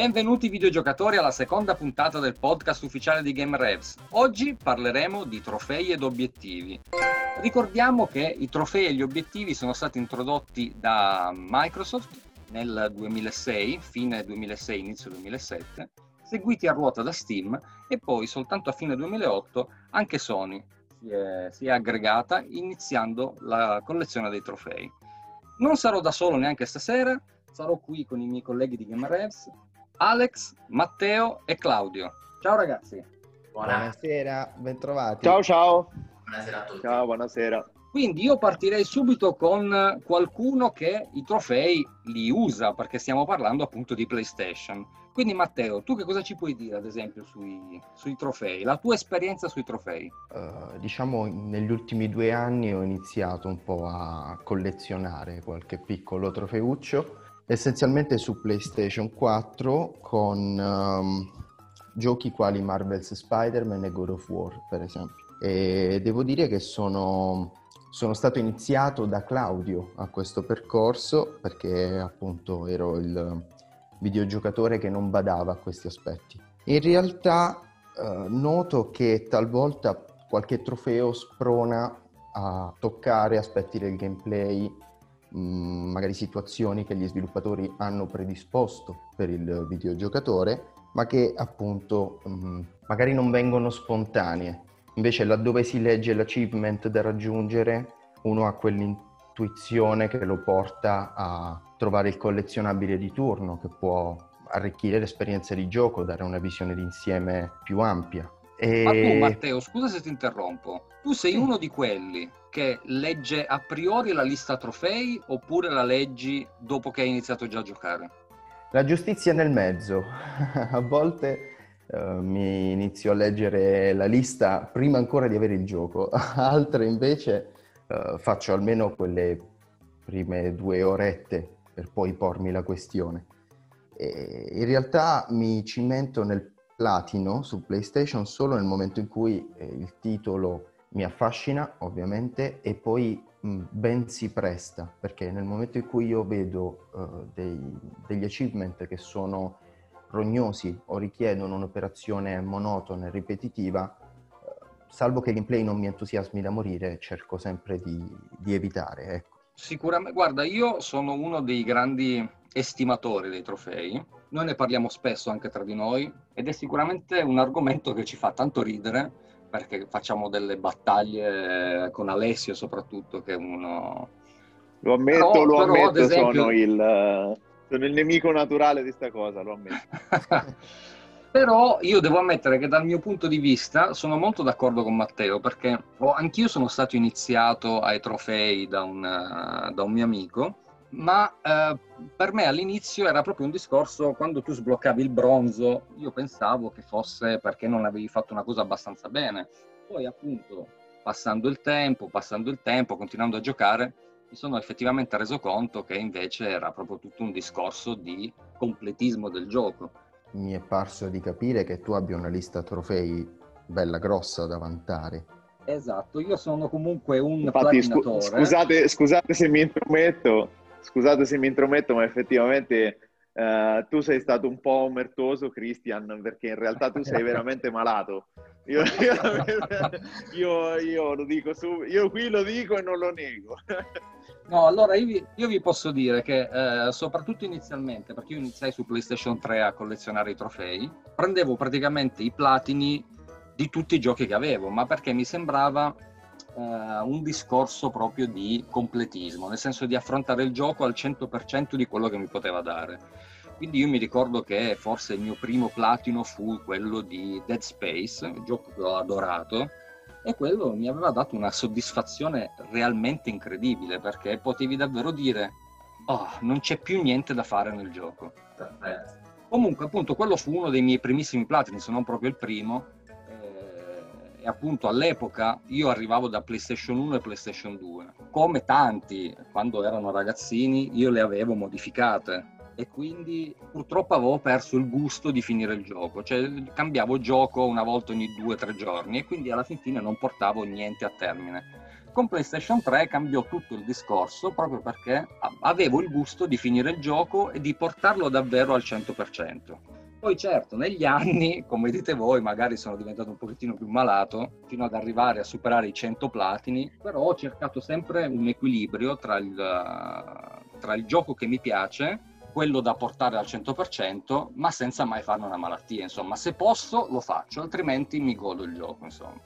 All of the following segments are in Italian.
Benvenuti videogiocatori alla seconda puntata del podcast ufficiale di Game Revs. Oggi parleremo di trofei ed obiettivi. Ricordiamo che i trofei e gli obiettivi sono stati introdotti da Microsoft nel 2006, fine 2006, inizio 2007, seguiti a ruota da Steam e poi soltanto a fine 2008 anche Sony si è, si è aggregata iniziando la collezione dei trofei. Non sarò da solo neanche stasera, sarò qui con i miei colleghi di Game Revs Alex, Matteo e Claudio. Ciao ragazzi. Buonasera, bentrovati. Ciao ciao. Buonasera a tutti. Ciao, buonasera. Quindi io partirei subito con qualcuno che i trofei li usa, perché stiamo parlando appunto di PlayStation. Quindi Matteo, tu che cosa ci puoi dire ad esempio sui, sui trofei, la tua esperienza sui trofei? Uh, diciamo negli ultimi due anni ho iniziato un po' a collezionare qualche piccolo trofeuccio essenzialmente su PlayStation 4 con um, giochi quali Marvel's Spider-Man e God of War, per esempio. E devo dire che sono, sono stato iniziato da Claudio a questo percorso perché appunto ero il videogiocatore che non badava a questi aspetti. In realtà eh, noto che talvolta qualche trofeo sprona a toccare aspetti del gameplay magari situazioni che gli sviluppatori hanno predisposto per il videogiocatore, ma che appunto mm, magari non vengono spontanee. Invece laddove si legge l'achievement da raggiungere, uno ha quell'intuizione che lo porta a trovare il collezionabile di turno che può arricchire l'esperienza di gioco, dare una visione d'insieme più ampia. E... Ma tu Matteo, scusa se ti interrompo, tu sei uno di quelli che legge a priori la lista trofei oppure la leggi dopo che hai iniziato già a giocare? La giustizia nel mezzo. a volte uh, mi inizio a leggere la lista prima ancora di avere il gioco, altre invece uh, faccio almeno quelle prime due orette per poi pormi la questione. E in realtà mi cimento nel platino su PlayStation solo nel momento in cui eh, il titolo mi affascina ovviamente e poi ben si presta perché nel momento in cui io vedo uh, dei, degli achievement che sono rognosi o richiedono un'operazione monotona e ripetitiva, uh, salvo che il gameplay non mi entusiasmi da morire, cerco sempre di, di evitare. Ecco. Sicuramente, guarda, io sono uno dei grandi estimatori dei trofei, noi ne parliamo spesso anche tra di noi ed è sicuramente un argomento che ci fa tanto ridere perché facciamo delle battaglie con Alessio soprattutto, che è uno... Lo ammetto, però, lo però, ammetto, esempio... sono, il, sono il nemico naturale di sta cosa, lo ammetto. però io devo ammettere che dal mio punto di vista sono molto d'accordo con Matteo, perché oh, anch'io sono stato iniziato ai trofei da un, da un mio amico, ma eh, per me all'inizio era proprio un discorso, quando tu sbloccavi il bronzo, io pensavo che fosse perché non avevi fatto una cosa abbastanza bene. Poi appunto, passando il tempo, passando il tempo, continuando a giocare, mi sono effettivamente reso conto che invece era proprio tutto un discorso di completismo del gioco. Mi è parso di capire che tu abbia una lista trofei bella grossa da vantare. Esatto, io sono comunque un Infatti, scu- scusate, scusate se mi intrometto, scusate se mi intrometto, ma effettivamente uh, tu sei stato un po' omertoso, Christian, perché in realtà tu sei veramente malato. Io, io, io, io lo dico su, io qui lo dico e non lo nego. No, allora io vi, io vi posso dire che eh, soprattutto inizialmente, perché io iniziai su PlayStation 3 a collezionare i trofei, prendevo praticamente i platini di tutti i giochi che avevo, ma perché mi sembrava eh, un discorso proprio di completismo, nel senso di affrontare il gioco al 100% di quello che mi poteva dare. Quindi io mi ricordo che forse il mio primo platino fu quello di Dead Space, un gioco che ho adorato, e quello mi aveva dato una soddisfazione realmente incredibile perché potevi davvero dire oh, non c'è più niente da fare nel gioco. Perfetto. Comunque appunto quello fu uno dei miei primissimi platini, se non proprio il primo, appunto all'epoca io arrivavo da PlayStation 1 e PlayStation 2. Come tanti, quando erano ragazzini, io le avevo modificate e quindi purtroppo avevo perso il gusto di finire il gioco, cioè cambiavo gioco una volta ogni due o tre giorni e quindi alla fin fine non portavo niente a termine. Con PlayStation 3 cambiò tutto il discorso proprio perché avevo il gusto di finire il gioco e di portarlo davvero al 100%. Poi certo, negli anni, come dite voi, magari sono diventato un pochettino più malato, fino ad arrivare a superare i 100 platini, però ho cercato sempre un equilibrio tra il, tra il gioco che mi piace, quello da portare al 100%, ma senza mai farne una malattia, insomma. Se posso, lo faccio, altrimenti mi godo il gioco, insomma.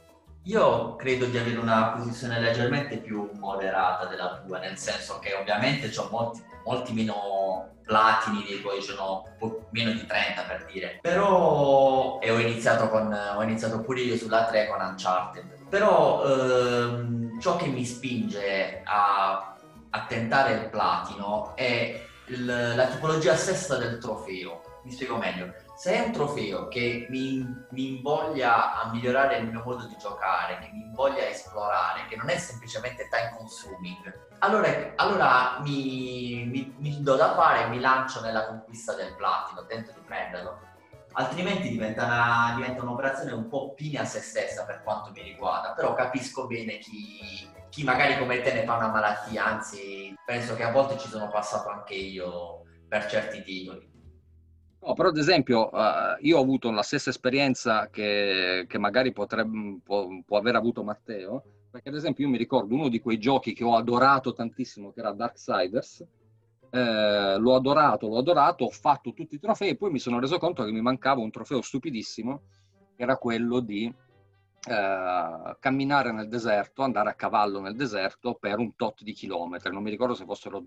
Io credo di avere una posizione leggermente più moderata della tua, nel senso che ovviamente ho molti, molti meno platini dei tuoi, sono meno di 30 per dire. Però, e ho iniziato, con, ho iniziato pure io sulla 3 con Uncharted. Però ehm, ciò che mi spinge a, a tentare il platino è il, la tipologia stessa del trofeo. Mi spiego meglio se è un trofeo che mi, mi invoglia a migliorare il mio modo di giocare, che mi invoglia a esplorare, che non è semplicemente time consuming, allora, allora mi, mi, mi, do da fare e mi lancio nella conquista del platino, tento di prenderlo. Altrimenti diventa, una, diventa un'operazione un po' fine a se stessa per quanto mi riguarda, però capisco bene chi, chi magari come te ne fa una malattia, anzi penso che a volte ci sono passato anche io per certi titoli. No, però ad esempio uh, io ho avuto la stessa esperienza che, che magari potrebbe, può, può, aver avuto Matteo, perché ad esempio io mi ricordo uno di quei giochi che ho adorato tantissimo, che era Darksiders, eh, l'ho adorato, l'ho adorato, ho fatto tutti i trofei e poi mi sono reso conto che mi mancava un trofeo stupidissimo, che era quello di eh, camminare nel deserto, andare a cavallo nel deserto per un tot di chilometri, non mi ricordo se fossero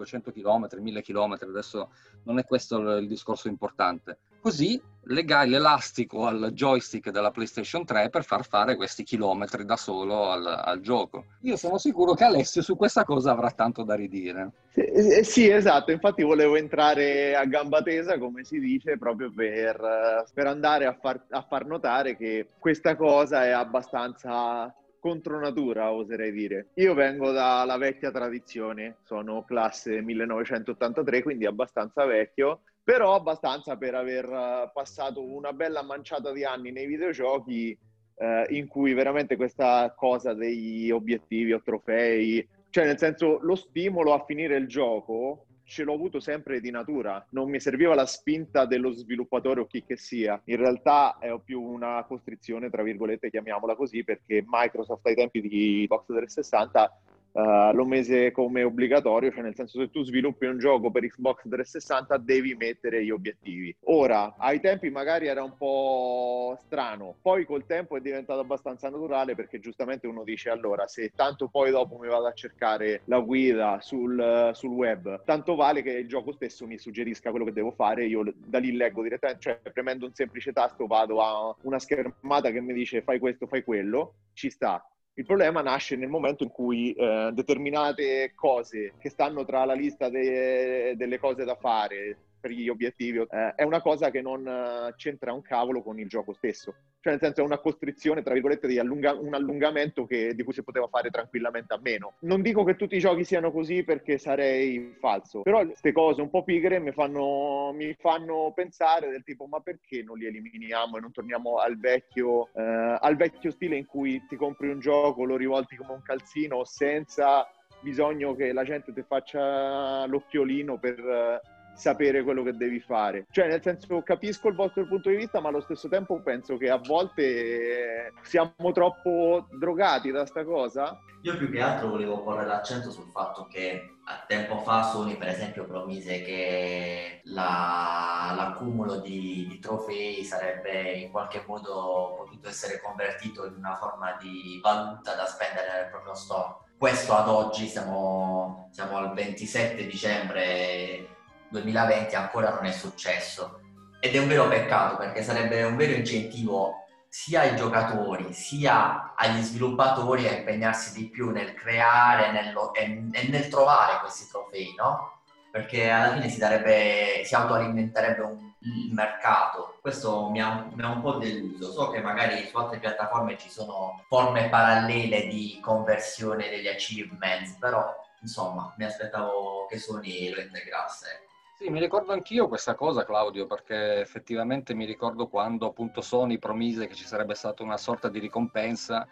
200 km, 1000 km, adesso non è questo il discorso importante. Così legai l'elastico al joystick della PlayStation 3 per far fare questi chilometri da solo al, al gioco. Io sono sicuro che Alessio su questa cosa avrà tanto da ridire. Sì, eh, sì esatto, infatti volevo entrare a gamba tesa, come si dice, proprio per, per andare a far, a far notare che questa cosa è abbastanza contro natura, oserei dire. Io vengo dalla vecchia tradizione, sono classe 1983, quindi abbastanza vecchio, però abbastanza per aver eh, passato una bella manciata di anni nei videogiochi eh, in cui veramente questa cosa degli obiettivi o trofei, cioè nel senso lo stimolo a finire il gioco ce l'ho avuto sempre di natura, non mi serviva la spinta dello sviluppatore o chi che sia. In realtà è più una costrizione, tra virgolette, chiamiamola così, perché Microsoft ai tempi di Xbox 360 Uh, l'ho mese come obbligatorio, cioè nel senso se tu sviluppi un gioco per Xbox 360 devi mettere gli obiettivi. Ora, ai tempi magari era un po' strano, poi col tempo è diventato abbastanza naturale perché giustamente uno dice allora se tanto poi dopo mi vado a cercare la guida sul, sul web, tanto vale che il gioco stesso mi suggerisca quello che devo fare, io da lì leggo direttamente, cioè premendo un semplice tasto vado a una schermata che mi dice fai questo, fai quello, ci sta il problema nasce nel momento in cui eh, determinate cose che stanno tra la lista de- delle cose da fare per gli obiettivi eh, è una cosa che non uh, c'entra un cavolo con il gioco stesso. Cioè, nel senso, è una costrizione, tra virgolette, di allunga- un allungamento che, di cui si poteva fare tranquillamente a meno. Non dico che tutti i giochi siano così perché sarei falso, però queste cose un po' pigre mi fanno, mi fanno pensare del tipo, ma perché non li eliminiamo e non torniamo al vecchio, eh, al vecchio stile in cui ti compri un gioco, lo rivolti come un calzino senza bisogno che la gente ti faccia l'occhiolino per sapere quello che devi fare. Cioè, nel senso, capisco il vostro punto di vista, ma allo stesso tempo penso che a volte eh, siamo troppo drogati da sta cosa. Io più che altro volevo porre l'accento sul fatto che a tempo fa Sony, per esempio, promise che la, l'accumulo di, di, trofei sarebbe in qualche modo potuto essere convertito in una forma di valuta da spendere nel proprio store. Questo ad oggi siamo, siamo al 27 dicembre 2020 ancora non è successo ed è un vero peccato perché sarebbe un vero incentivo sia ai giocatori sia agli sviluppatori a impegnarsi di più nel creare nello, e, e, nel trovare questi trofei, no? Perché alla fine si, darebbe, si autoalimenterebbe un, il mercato. Questo mi ha, mi ha, un po' deluso. So che magari su altre piattaforme ci sono forme parallele di conversione degli achievements, però insomma mi aspettavo che Sony lo integrasse. Sì, mi ricordo anch'io questa cosa, Claudio, perché effettivamente mi ricordo quando appunto Sony promise che ci sarebbe stata una sorta di ricompensa.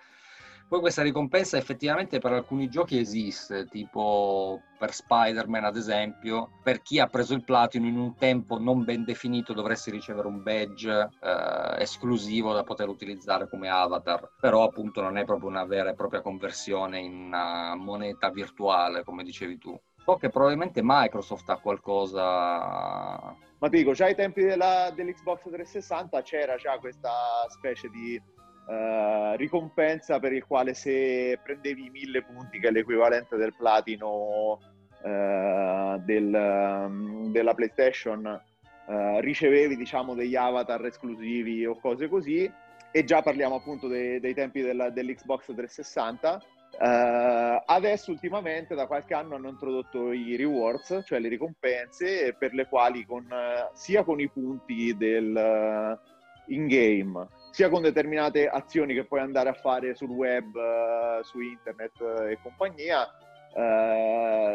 Poi questa ricompensa effettivamente per alcuni giochi esiste, tipo per Spider-Man ad esempio, per chi ha preso il platino in un tempo non ben definito dovresti ricevere un badge eh, esclusivo da poter utilizzare come avatar, però appunto non è proprio una vera e propria conversione in una moneta virtuale come dicevi tu. So che probabilmente Microsoft ha qualcosa ma ti dico, già ai tempi della, dell'Xbox 360 c'era già questa specie di uh, ricompensa per il quale se prendevi mille punti, che è l'equivalente del platino uh, del, um, della PlayStation, uh, ricevevi diciamo degli avatar esclusivi o cose così. E già parliamo appunto dei, dei tempi della, dell'Xbox 360 Uh, adesso ultimamente da qualche anno hanno introdotto i rewards, cioè le ricompense per le quali con, uh, sia con i punti del uh, in-game, sia con determinate azioni che puoi andare a fare sul web, su internet e compagnia,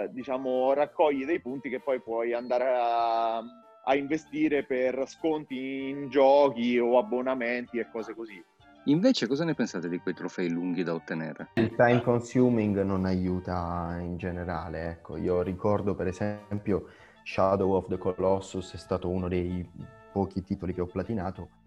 diciamo raccogli dei punti che poi puoi andare a, a investire per sconti in giochi o abbonamenti e cose così. Invece cosa ne pensate di quei trofei lunghi da ottenere? Il time consuming non aiuta in generale, ecco. Io ricordo per esempio Shadow of the Colossus è stato uno dei pochi titoli che ho platinato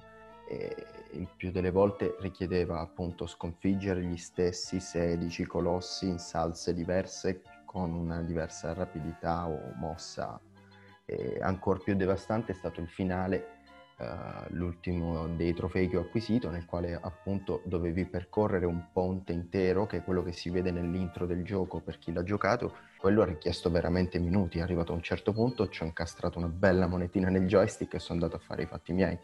e il più delle volte richiedeva appunto sconfiggere gli stessi 16 colossi in salse diverse con una diversa rapidità o mossa. E ancora più devastante è stato il finale Uh, l'ultimo dei trofei che ho acquisito, nel quale appunto dovevi percorrere un ponte intero, che è quello che si vede nell'intro del gioco per chi l'ha giocato. Quello ha richiesto veramente minuti. Arrivato a un certo punto ci ho incastrato una bella monetina nel joystick e sono andato a fare i fatti miei.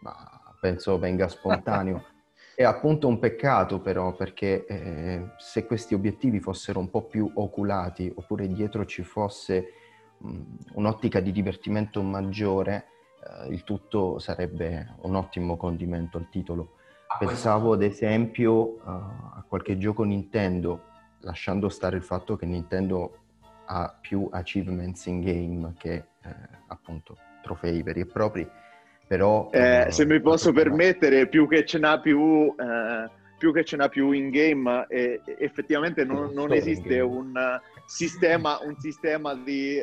Ma penso venga spontaneo. È appunto un peccato però perché eh, se questi obiettivi fossero un po' più oculati oppure dietro ci fosse mh, un'ottica di divertimento maggiore, eh, il tutto sarebbe un ottimo condimento al titolo. Pensavo ad esempio uh, a qualche gioco Nintendo, lasciando stare il fatto che Nintendo ha più achievements in game che eh, appunto trofei veri e propri, però... Eh, se mi posso permettere, più che ce n'ha più, eh, più, che ce n'ha più in game, eh, effettivamente non, non esiste un sistema, un sistema di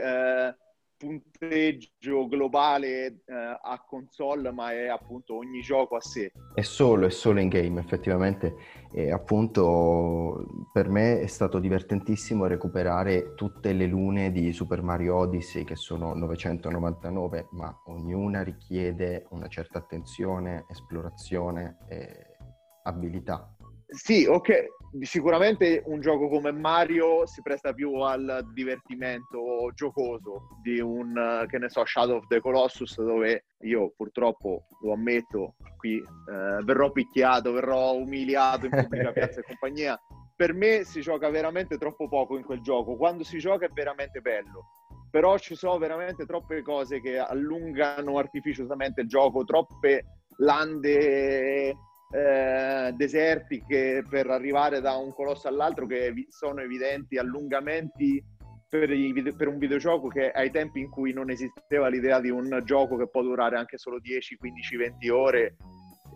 punteggio globale eh, a console, ma è appunto ogni gioco a sé. È solo, è solo in game, effettivamente. E appunto per me è stato divertentissimo recuperare tutte le lune di Super Mario Odyssey, che sono 999, ma ognuna richiede una certa attenzione, esplorazione e abilità. Sì, ok, sicuramente un gioco come Mario si presta più al divertimento giocoso di un, che ne so, Shadow of the Colossus, dove io purtroppo, lo ammetto, qui eh, verrò picchiato, verrò umiliato in pubblica piazza e compagnia. Per me si gioca veramente troppo poco in quel gioco. Quando si gioca è veramente bello però ci sono veramente troppe cose che allungano artificiosamente il gioco, troppe lande eh, desertiche per arrivare da un colosso all'altro che sono evidenti allungamenti per, video, per, un videogioco che ai tempi in cui non esisteva l'idea di un gioco che può durare anche solo 10, 15, 20 ore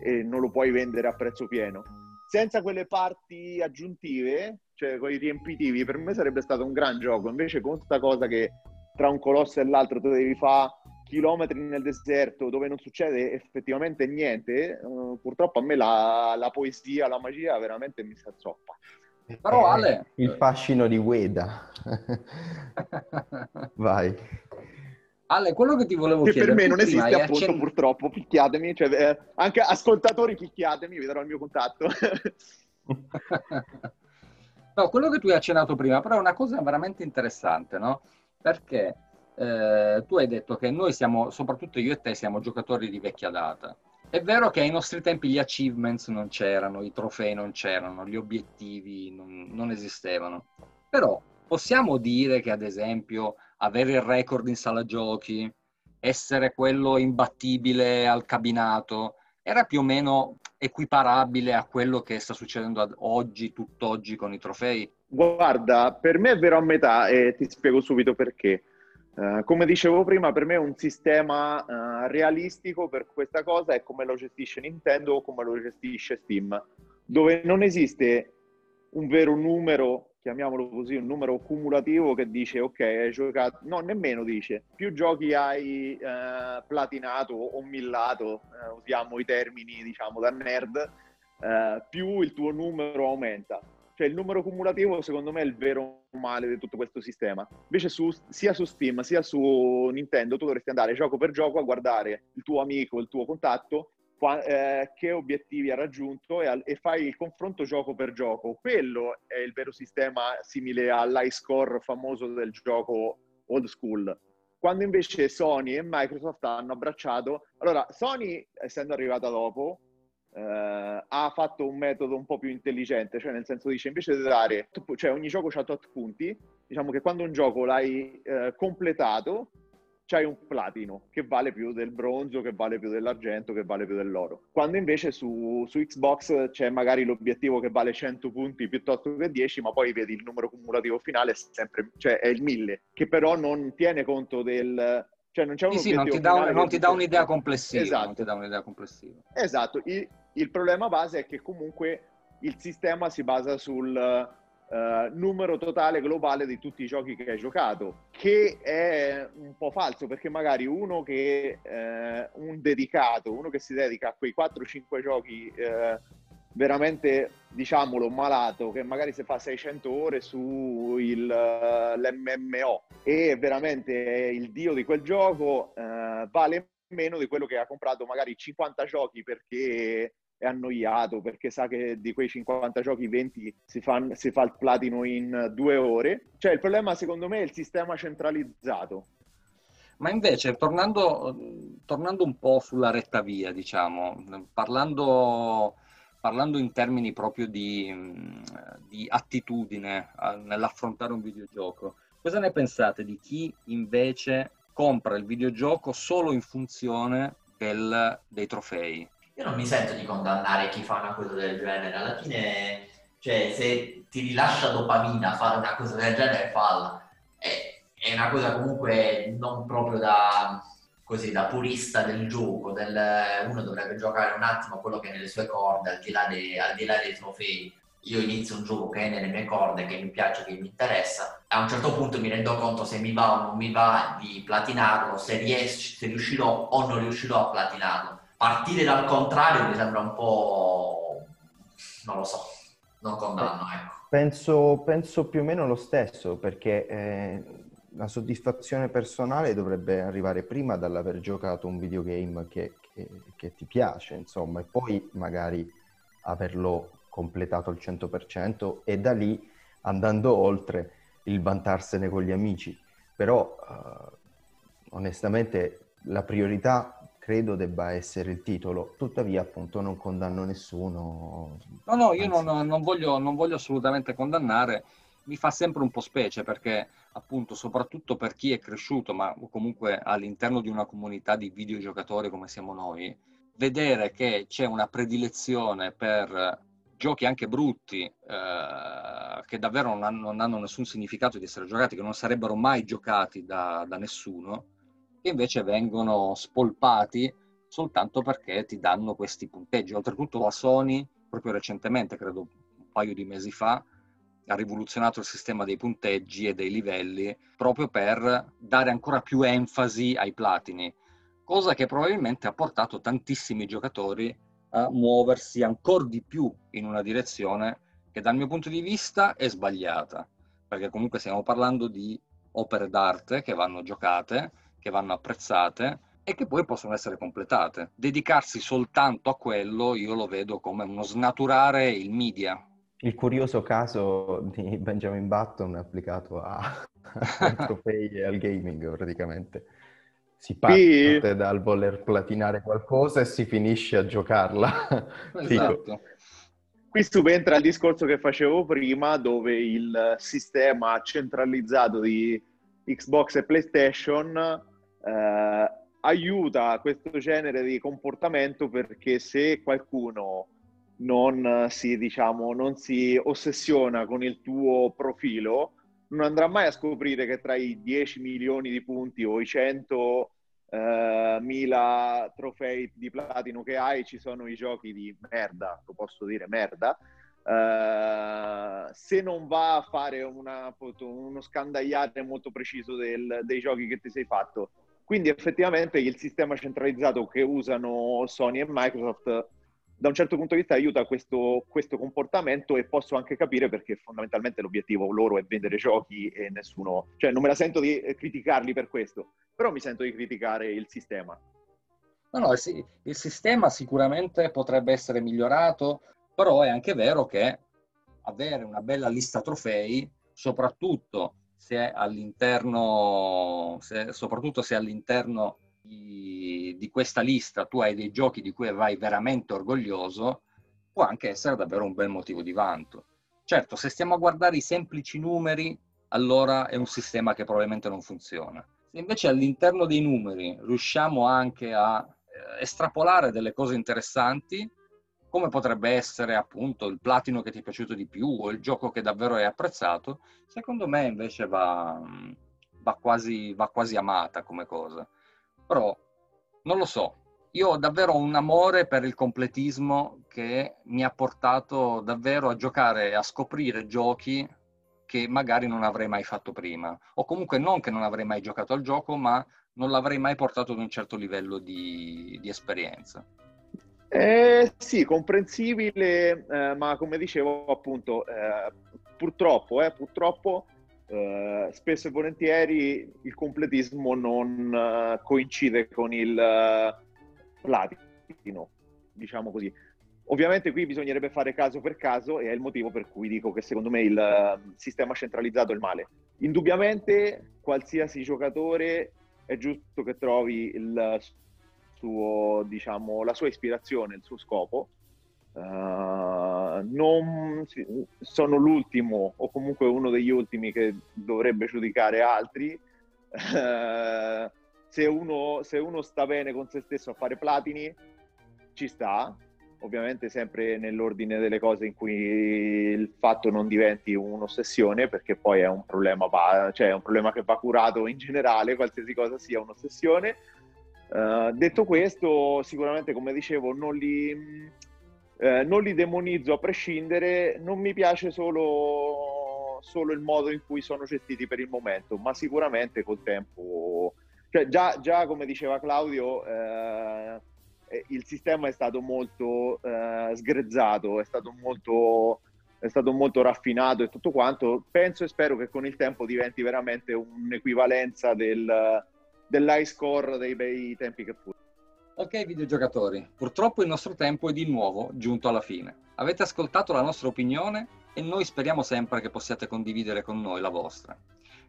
e non lo puoi vendere a prezzo pieno. Senza quelle parti aggiuntive, cioè con i riempitivi, per me sarebbe stato un gran gioco. Invece con questa cosa che tra un colosso e l'altro tu devi fare chilometri nel deserto dove non succede effettivamente niente, uh, purtroppo a me la, la, poesia, la magia veramente mi si azzoppa. Però Ale... Il fascino di Ueda. Vai. Ale, quello che ti volevo che chiedere... per me non esiste appunto, accen... purtroppo, picchiatemi, cioè, eh, anche ascoltatori picchiatemi, vi darò il mio contatto. no, quello che tu hai accennato prima, però è una cosa veramente interessante, no? Perché eh, tu hai detto che noi siamo, soprattutto io e te, siamo giocatori di vecchia data. È vero che ai nostri tempi gli achievements non c'erano, i trofei non c'erano, gli obiettivi non, non esistevano. Però possiamo dire che, ad esempio, avere il record in sala giochi, essere quello imbattibile al cabinato, era più o meno equiparabile a quello che sta succedendo ad oggi, tutt'oggi con i trofei? Guarda, per me è vero a metà e ti spiego subito perché. Uh, come dicevo prima, per me un sistema uh, realistico per questa cosa è come lo gestisce Nintendo o come lo gestisce Steam, dove non esiste un vero numero, chiamiamolo così, un numero cumulativo che dice ok, hai giocato, no, nemmeno dice, più giochi hai eh, platinato o millato, eh, usiamo i termini diciamo da nerd, eh, più il tuo numero aumenta. Cioè il numero cumulativo secondo me è il vero male di tutto questo sistema. Invece su, sia su Steam sia su Nintendo tu dovresti andare gioco per gioco a guardare il tuo amico, il tuo contatto, qua, eh, che obiettivi ha raggiunto e, e, fai il confronto gioco per gioco. Quello è il vero sistema simile all'iScore famoso del gioco old school. Quando invece Sony e Microsoft hanno abbracciato... Allora, Sony, essendo arrivata dopo, Uh, ha fatto un metodo un po' più intelligente, cioè nel senso dice invece di dare, cioè ogni gioco ha tot punti, diciamo che quando un gioco l'hai uh, completato c'hai un platino che vale più del bronzo, che vale più dell'argento, che vale più dell'oro. Quando invece su, su Xbox c'è magari l'obiettivo che vale 100 punti piuttosto che 10, ma poi vedi il numero cumulativo finale è sempre, cioè è il 1000, che però non tiene conto del, cioè non c'è un sì, sì, non ti dà, un, non ti dà un'idea complessiva. Esatto. Non ti dà un'idea complessiva. Esatto. Il, il, problema base è che comunque il sistema si basa sul uh, numero totale globale di tutti i giochi che hai giocato, che è un po' falso perché magari uno che uh, un dedicato, uno che si dedica a quei 4-5 giochi uh, veramente, diciamolo, malato, che magari si fa 600 ore sull'MMO e veramente è il dio di quel gioco, vale meno di quello che ha comprato magari 50 giochi perché è annoiato, perché sa che di quei 50 giochi 20 si fa, si fa il platino in due ore. Cioè il problema secondo me è il sistema centralizzato. Ma invece, tornando, tornando un po' sulla retta via, diciamo, parlando parlando in termini proprio di, di attitudine nell'affrontare un videogioco, cosa ne pensate di chi invece compra il videogioco solo in funzione del, dei trofei? Io non mi sento di condannare chi fa una cosa del genere, alla fine, cioè, se ti rilascia dopamina fare una cosa del genere, falla. È, è una cosa comunque non proprio da così da purista del gioco, del, uno dovrebbe giocare un attimo quello che è nelle sue corde, al di, là dei, al di là dei trofei. Io inizio un gioco che è nelle mie corde, che mi piace, che mi interessa. A un certo punto mi rendo conto se mi va o non mi va di platinarlo, se, riesci, se riuscirò o non riuscirò a platinarlo. Partire dal contrario mi sembra un po'... non lo so, non condanno, ecco. Penso, penso più o meno lo stesso, perché... Eh la soddisfazione personale dovrebbe arrivare prima dall'aver giocato un videogame che, che, che, ti piace, insomma, e poi magari averlo completato al 100% e da lì, andando oltre, il vantarsene con gli amici. Però, eh, onestamente, la priorità credo debba essere il titolo, tuttavia appunto non condanno nessuno. No, no, io non, non, voglio, non voglio assolutamente condannare. Mi fa sempre un po' specie perché appunto soprattutto per chi è cresciuto ma comunque all'interno di una comunità di videogiocatori come siamo noi, vedere che c'è una predilezione per giochi anche brutti eh, che davvero non hanno, non hanno, nessun significato di essere giocati, che non sarebbero mai giocati da, da nessuno, che invece vengono spolpati soltanto perché ti danno questi punteggi. Oltretutto la Sony, proprio recentemente, credo un paio di mesi fa, ha rivoluzionato il sistema dei punteggi e dei livelli proprio per dare ancora più enfasi ai platini, cosa che probabilmente ha portato tantissimi giocatori a muoversi ancora di più in una direzione che dal mio punto di vista è sbagliata, perché comunque stiamo parlando di opere d'arte che vanno giocate, che vanno apprezzate e che poi possono essere completate. Dedicarsi soltanto a quello io lo vedo come uno snaturare il media, il curioso caso di Benjamin Button applicato a, trofei e al gaming praticamente. Si parte sì. dal voler platinare qualcosa e si finisce a giocarla. Esatto. Qui subentra il discorso che facevo prima dove il sistema centralizzato di Xbox e PlayStation eh, aiuta questo genere di comportamento perché se qualcuno non si, diciamo, non si ossessiona con il tuo profilo, non andrà mai a scoprire che tra i 10 milioni di punti o i 100 eh, mila trofei di platino che hai ci sono i giochi di merda, lo posso dire merda, Uh, se non va a fare una, uno scandagliare molto preciso del, dei giochi che ti sei fatto. Quindi effettivamente il sistema centralizzato che usano Sony e Microsoft da un certo punto di vista aiuta questo, questo, comportamento e posso anche capire perché fondamentalmente l'obiettivo loro è vendere giochi e nessuno, cioè non me la sento di criticarli per questo, però mi sento di criticare il sistema. No, no, il, il sistema sicuramente potrebbe essere migliorato, però è anche vero che avere una bella lista trofei, soprattutto se all'interno, se, soprattutto se all'interno di, di questa lista tu hai dei giochi di cui vai veramente orgoglioso, può anche essere davvero un bel motivo di vanto. Certo, se stiamo a guardare i semplici numeri, allora è un sistema che probabilmente non funziona. Se invece all'interno dei numeri riusciamo anche a eh, estrapolare delle cose interessanti, come potrebbe essere appunto il platino che ti è piaciuto di più o il gioco che davvero hai apprezzato, secondo me invece va, va, quasi, va quasi amata come cosa. Però non lo so, io ho davvero un amore per il completismo che mi ha portato davvero a giocare a scoprire giochi che magari non avrei mai fatto prima, o comunque non che non avrei mai giocato al gioco, ma non l'avrei mai portato ad un certo livello di, di esperienza. Eh, sì, comprensibile, eh, ma come dicevo appunto, eh, purtroppo, eh, purtroppo Uh, spesso e volentieri il completismo non uh, coincide con il platino, diciamo così. Ovviamente qui bisognerebbe fare caso per caso e è il motivo per cui dico che secondo me il sistema centralizzato è il male. Indubbiamente qualsiasi giocatore è giusto che trovi il suo, diciamo, la sua ispirazione, il suo scopo Uh, non, sono l'ultimo o comunque uno degli ultimi che dovrebbe giudicare altri. Uh, se, uno, se uno sta bene con se stesso a fare platini, ci sta, ovviamente sempre nell'ordine delle cose in cui il fatto non diventi un'ossessione, perché poi è un problema, cioè è un problema che va curato in generale, qualsiasi cosa sia un'ossessione. Uh, detto questo, sicuramente come dicevo, non li eh, non li demonizzo a prescindere, non mi piace solo, solo, il modo in cui sono gestiti per il momento, ma sicuramente col tempo, cioè già, già come diceva Claudio, eh, eh, il sistema è stato molto eh, sgrezzato, è stato molto, è stato molto raffinato e tutto quanto. Penso e spero che con il tempo diventi veramente un'equivalenza del, dell'high score dei bei tempi che fu. Ok videogiocatori, purtroppo il nostro tempo è di nuovo giunto alla fine. Avete ascoltato la nostra opinione e noi speriamo sempre che possiate condividere con noi la vostra.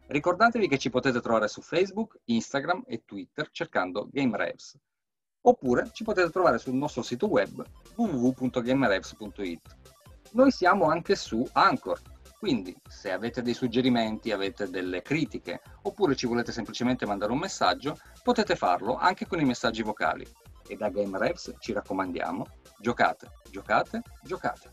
Ricordatevi che ci potete trovare su Facebook, Instagram e Twitter cercando GameRevs. Oppure ci potete trovare sul nostro sito web www.gamerevs.it. Noi siamo anche su Anchor, quindi se avete dei suggerimenti, avete delle critiche oppure ci volete semplicemente mandare un messaggio, potete farlo anche con i messaggi vocali. E da Game Revs ci raccomandiamo, giocate, giocate, giocate.